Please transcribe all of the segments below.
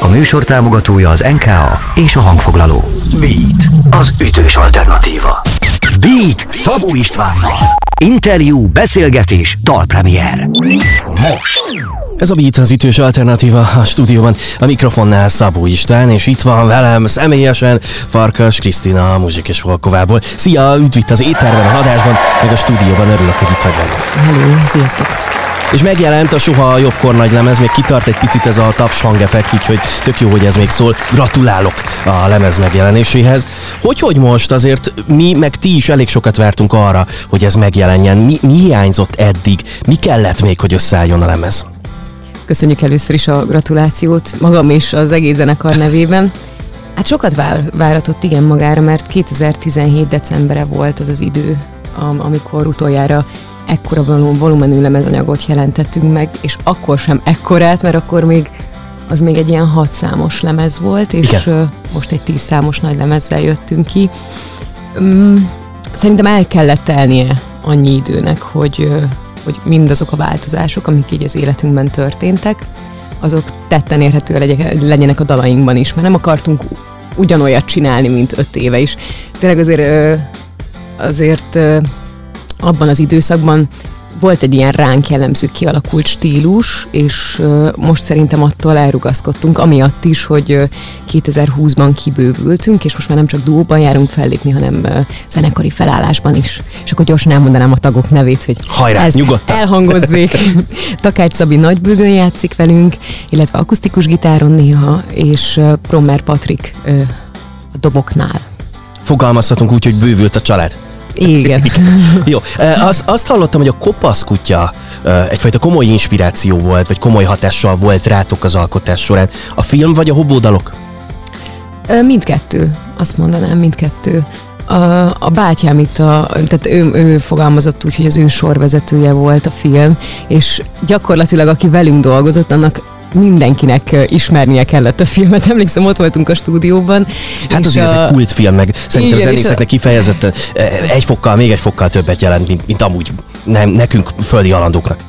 A műsor támogatója az NKA és a hangfoglaló. Beat, az ütős alternatíva. Beat Szabó Istvánnal. Interjú, beszélgetés, dalpremier. Most. Ez a Beat az ütős alternatíva a stúdióban. A mikrofonnál Szabó István, és itt van velem személyesen Farkas Krisztina a Muzsik és Volkovából. Szia, üdv itt az étterben, az adásban, meg a stúdióban örülök, hogy itt vagy velünk. Hello, sziasztok! És megjelent a soha jobbkor nagy lemez, még kitart egy picit ez a taps hangeffekt, úgyhogy tök jó, hogy ez még szól. Gratulálok a lemez megjelenéséhez. Hogy, hogy most azért mi, meg ti is elég sokat vártunk arra, hogy ez megjelenjen. Mi, mi hiányzott eddig? Mi kellett még, hogy összeálljon a lemez? Köszönjük először is a gratulációt magam és az egész zenekar nevében. Hát sokat vár, váratott igen magára, mert 2017 decembere volt az az idő, am- amikor utoljára ekkora volum- volumenű lemezanyagot jelentettünk meg, és akkor sem ekkorát, mert akkor még az még egy ilyen hat számos lemez volt, és Igen. most egy tíz számos nagy lemezzel jöttünk ki. Mm, Szerintem el kellett telnie annyi időnek, hogy, hogy mindazok a változások, amik így az életünkben történtek, azok tetten érhető legyenek, a dalainkban is, mert nem akartunk ugyanolyat csinálni, mint öt éve is. Tényleg azért, azért abban az időszakban volt egy ilyen ránk jellemző kialakult stílus, és most szerintem attól elrugaszkodtunk, amiatt is, hogy ö, 2020-ban kibővültünk, és most már nem csak duóban járunk fellépni, hanem zenekari felállásban is. És akkor gyorsan elmondanám a tagok nevét, hogy Hajrá, ez nyugodtan. elhangozzék. Takács Szabi nagybőgön játszik velünk, illetve akusztikus gitáron néha, és ö, Prommer Patrik a doboknál. Fogalmazhatunk úgy, hogy bővült a család. Igen. Jó, azt, azt hallottam, hogy a kopasz kutya egyfajta komoly inspiráció volt, vagy komoly hatással volt rátok az alkotás során. A film vagy a hobódalok? Mindkettő, azt mondanám, mindkettő. A, a bátyám itt, a, tehát ő, ő fogalmazott úgy, hogy az ő sorvezetője volt a film, és gyakorlatilag aki velünk dolgozott, annak mindenkinek ismernie kellett a filmet. Emlékszem, ott voltunk a stúdióban. Hát azért ez a- egy kultfilm, meg szerintem Igen, és zenészeknek kifejezetten e, egy fokkal, még egy fokkal többet jelent, mint, mint amúgy nem, nekünk földi alandóknak.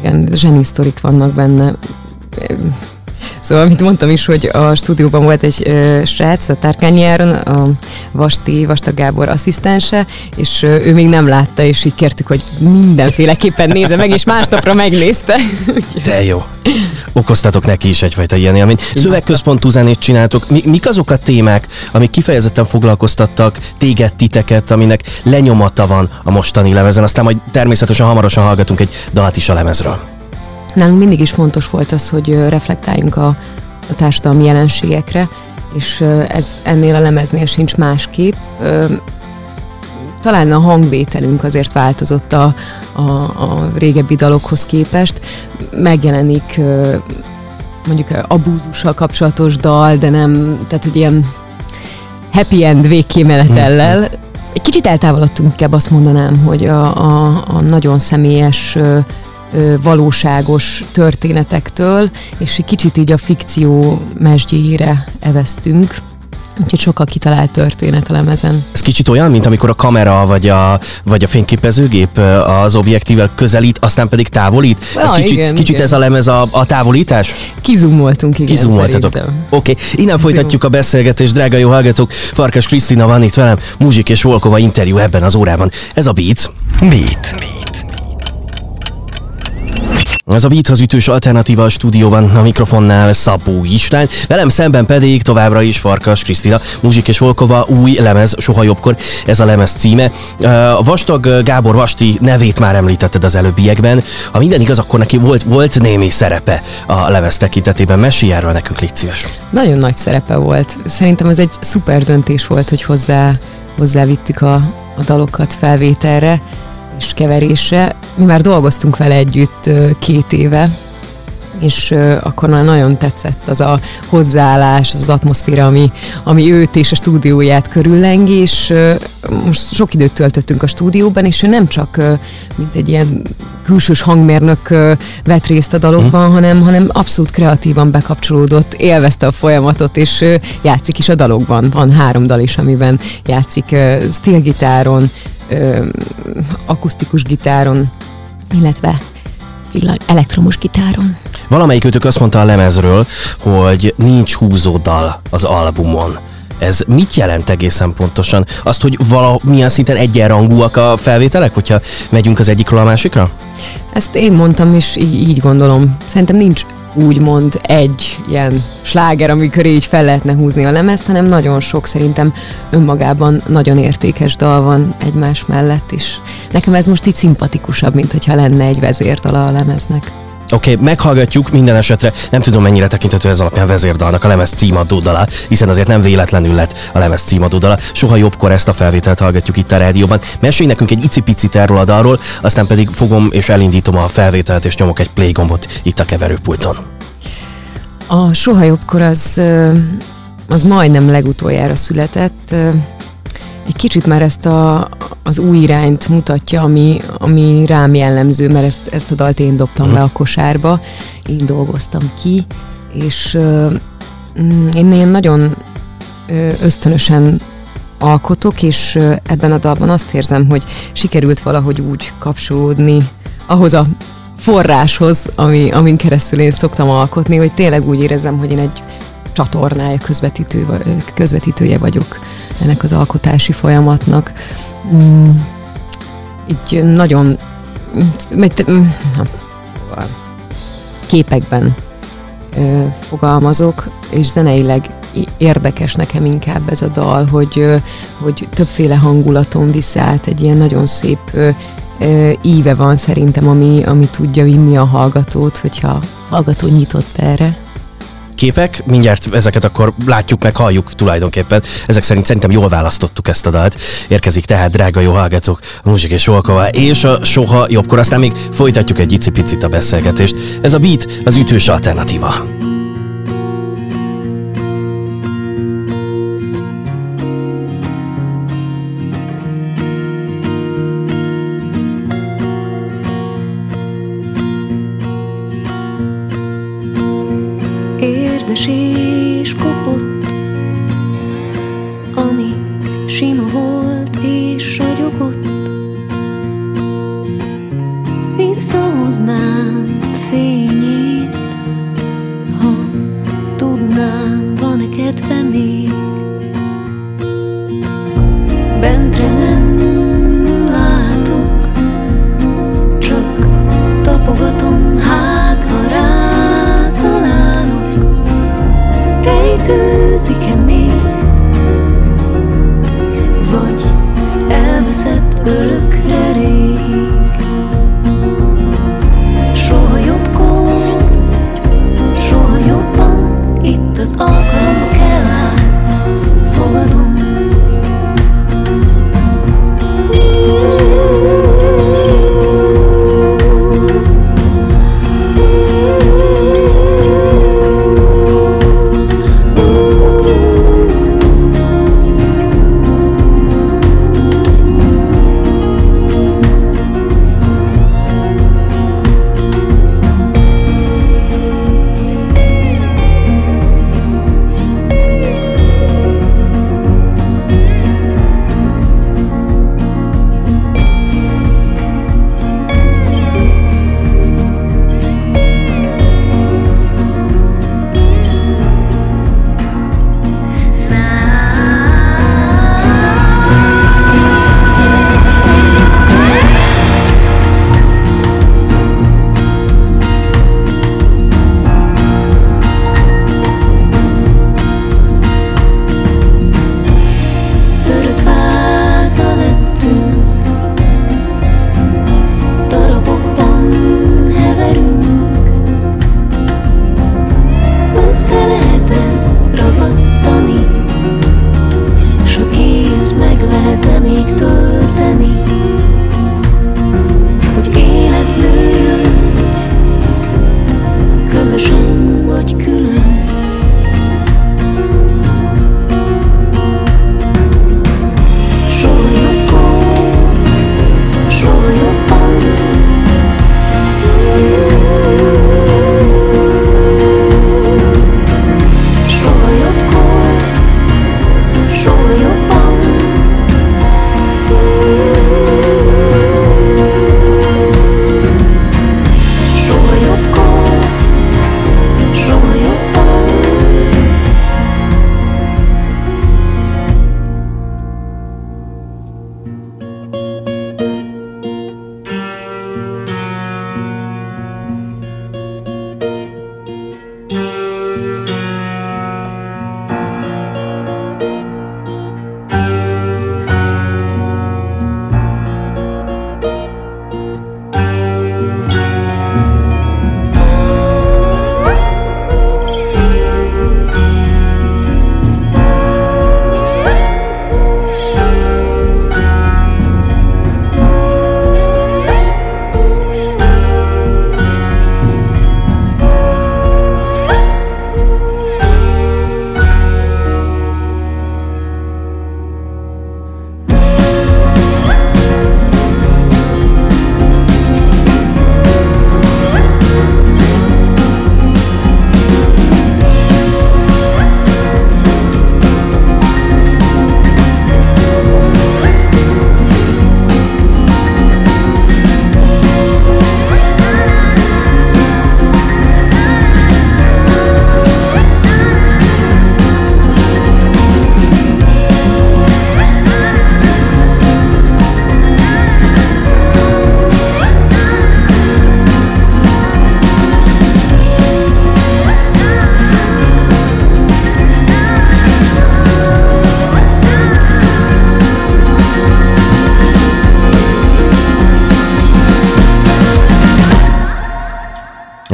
Igen, zsenisztorik vannak benne. Szóval, amit mondtam is, hogy a stúdióban volt egy ö, srác, a Tárkányi Áron, a Vasti, Vasta Gábor asszisztense, és ö, ő még nem látta, és így kértük, hogy mindenféleképpen nézze meg, és másnapra megnézte. De jó. Okoztatok neki is egyfajta ilyen élmény. Szövegközpontú zenét csináltok. Mi, mik azok a témák, amik kifejezetten foglalkoztattak téged, titeket, aminek lenyomata van a mostani lemezen? Aztán majd természetesen hamarosan hallgatunk egy dalt is a lemezről. Nálunk mindig is fontos volt az, hogy reflektáljunk a, a társadalmi jelenségekre, és ez ennél a lemeznél sincs másképp. Talán a hangvételünk azért változott a, a, a régebbi dalokhoz képest. Megjelenik mondjuk abúzussal kapcsolatos dal, de nem, tehát hogy ilyen happy end végkimenetellel. Egy kicsit eltávolodtunk, inkább azt mondanám, hogy a, a, a nagyon személyes valóságos történetektől, és egy kicsit így a fikció mesdjére eveztünk. Úgyhogy sokkal kitalált történet a lemezen. Ez kicsit olyan, mint amikor a kamera vagy a, vagy a fényképezőgép az objektívvel közelít, aztán pedig távolít. Ez Ja, kicsit, igen, kicsit igen. ez a lemez a, a távolítás? Kizumoltunk, igen, Kizumoltatok. Oké, okay. innen folytatjuk a beszélgetést, drága jó hallgatók. Farkas Krisztina van itt velem, Muzsik és Volkova interjú ebben az órában. Ez a Beat. Beat. Beat. Ez a Beat az ütős alternatíva a stúdióban, a mikrofonnál Szabó István, velem szemben pedig továbbra is Farkas Krisztina, Muzsik és Volkova, új lemez, soha jobbkor, ez a lemez címe. A Vastag Gábor Vasti nevét már említetted az előbbiekben, ha minden igaz, akkor neki volt, volt némi szerepe a lemez tekintetében. Mesélj erről nekünk, légy szíves. Nagyon nagy szerepe volt. Szerintem ez egy szuper döntés volt, hogy hozzá, hozzávittük a, a dalokat felvételre és keverésre. Mi már dolgoztunk vele együtt két éve, és akkor már nagyon tetszett az a hozzáállás, az, az atmoszféra, ami, ami őt és a stúdióját körüllengi, és most sok időt töltöttünk a stúdióban, és ő nem csak mint egy ilyen külsős hangmérnök vett részt a dalokban, hanem, hanem abszolút kreatívan bekapcsolódott, élvezte a folyamatot, és játszik is a dalokban. Van három dal is, amiben játszik ö, steel-gitáron, ö, akusztikus gitáron, illetve elektromos gitáron. Valamelyikőtök azt mondta a lemezről, hogy nincs húzódal az albumon. Ez mit jelent egészen pontosan? Azt, hogy valamilyen szinten egyenrangúak a felvételek, hogyha megyünk az egyikről a másikra? Ezt én mondtam, és így, gondolom. Szerintem nincs úgymond egy ilyen sláger, amikor így fel lehetne húzni a lemezt, hanem nagyon sok szerintem önmagában nagyon értékes dal van egymás mellett is. Nekem ez most így szimpatikusabb, mint hogyha lenne egy vezértala a lemeznek. Oké, okay, meghallgatjuk minden esetre, nem tudom mennyire tekinthető ez alapján vezérdalnak a lemez címadó hiszen azért nem véletlenül lett a lemez címadó dala. Soha jobbkor ezt a felvételt hallgatjuk itt a rádióban. Mesélj nekünk egy icipicit erről a dalról, aztán pedig fogom és elindítom a felvételt és nyomok egy play gombot itt a keverőpulton. A Soha jobbkor az, az majdnem legutoljára született egy kicsit már ezt a, az új irányt mutatja, ami, ami rám jellemző, mert ezt, ezt a dalt én dobtam uh-huh. be a kosárba, én dolgoztam ki, és uh, én ilyen nagyon ösztönösen alkotok, és ebben a dalban azt érzem, hogy sikerült valahogy úgy kapcsolódni ahhoz a forráshoz, ami, amin keresztül én szoktam alkotni, hogy tényleg úgy érezem, hogy én egy csatornája, közvetítő, közvetítője vagyok ennek az alkotási folyamatnak. Mm, így nagyon na, szóval képekben fogalmazok, és zeneileg érdekes nekem inkább ez a dal, hogy, hogy többféle hangulaton visz át, egy ilyen nagyon szép íve van szerintem, ami, ami tudja vinni a hallgatót, hogyha hallgató nyitott erre képek, mindjárt ezeket akkor látjuk meg, halljuk tulajdonképpen. Ezek szerint szerintem jól választottuk ezt a dalt. Érkezik tehát, drága jó hallgatók, a Muzsik és Volkova és a Soha jobbkor, aztán még folytatjuk egy icipicit a beszélgetést. Ez a beat az ütős alternatíva. poor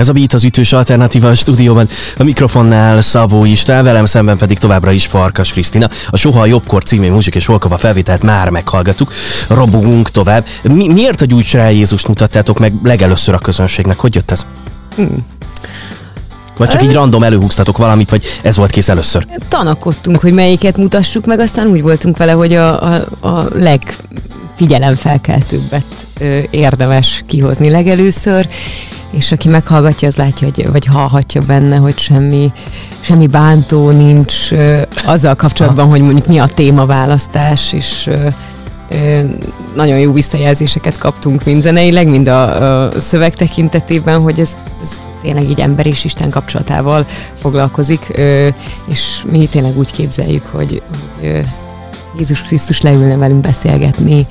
Ez a Beat az ütős alternatíva a stúdióban, a mikrofonnál Szabó István, velem szemben pedig továbbra is Farkas Krisztina. A Soha Jobbkor című Muzsik és Volkova felvételt már meghallgattuk, robogunk tovább. Mi, miért a Gyújts rá Jézust mutattátok meg legelőször a közönségnek? Hogy jött ez? Hmm. Vagy csak így random előhúztatok valamit, vagy ez volt kész először? Tanakodtunk, hogy melyiket mutassuk meg, aztán úgy voltunk vele, hogy a, a, a legfigyelemfelkeltőbbet ö, érdemes kihozni legelőször, és aki meghallgatja, az látja, hogy, vagy hallhatja benne, hogy semmi, semmi bántó nincs azzal kapcsolatban, hogy mondjuk mi a témaválasztás, és nagyon jó visszajelzéseket kaptunk mind zeneileg, mind a, a szöveg tekintetében, hogy ez, ez tényleg így ember és Isten kapcsolatával foglalkozik, és mi tényleg úgy képzeljük, hogy, hogy Jézus Krisztus leülne velünk beszélgetni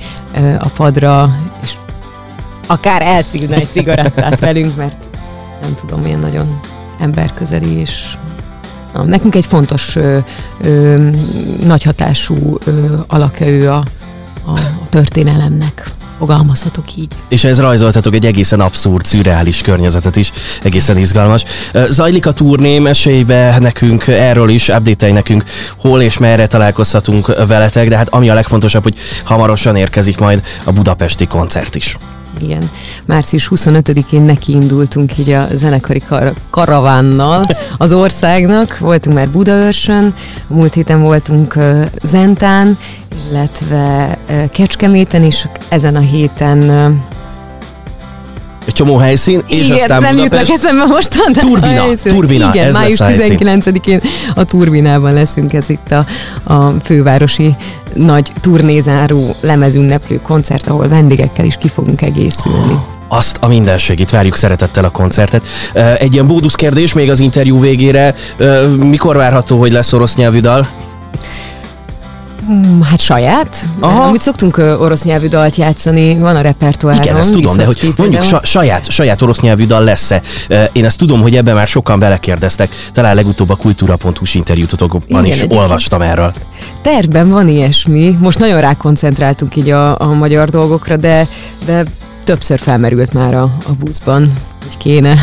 a padra, és akár elszívna egy cigarettát velünk, mert nem tudom, milyen nagyon emberközeli, és na, nekünk egy fontos, ö, ö, nagy hatású alakja ő a, a, a történelemnek fogalmazhatok így. És ez rajzoltatok egy egészen abszurd, szürreális környezetet is, egészen izgalmas. Zajlik a turné, mesélj nekünk erről is, update nekünk, hol és merre találkozhatunk veletek, de hát ami a legfontosabb, hogy hamarosan érkezik majd a budapesti koncert is igen. Március 25-én neki indultunk így a zenekari kar- karavánnal az országnak. Voltunk már Budaörsön, múlt héten voltunk uh, Zentán, illetve uh, Kecskeméten, és ezen a héten uh, egy csomó helyszín, és Igen, aztán nem Budapest. jutnak eszembe mostan. Turbina, turbina, Igen, ez május lesz a 19-én a Turbinában leszünk, ez itt a, a fővárosi nagy turnézáró lemezünneplő koncert, ahol vendégekkel is ki fogunk egészülni. Azt a mindenségit várjuk szeretettel a koncertet. Egy ilyen bódusz kérdés még az interjú végére. Mikor várható, hogy lesz orosz nyelvű dal? Hmm, hát saját. Aha. Amit szoktunk orosz nyelvű dalt játszani, van a repertoáron. Igen, ezt tudom, de hogy mondjuk sa, saját, saját orosz nyelvű dal lesz-e. Én ezt tudom, hogy ebben már sokan belekérdeztek. Talán legutóbb a kultúra.hu-s interjútokban is egyébként. olvastam erről. Tervben van ilyesmi. Most nagyon rákoncentráltunk így a, a magyar dolgokra, de, de többször felmerült már a, a buszban, hogy kéne.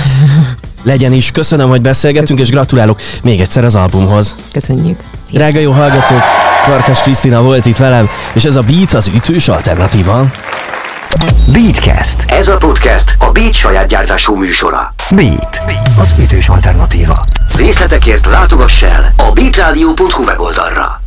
Legyen is. Köszönöm, hogy beszélgetünk, Köszönöm. és gratulálok még egyszer az albumhoz. Köszönjük. Drága jó hallgatók, Karkas Krisztina volt itt velem, és ez a Beat az ütős alternatíva. Beatcast. Ez a podcast a Beat saját gyártású műsora. Beat. Az ütős alternatíva. Részletekért látogass el a beatradio.hu weboldalra.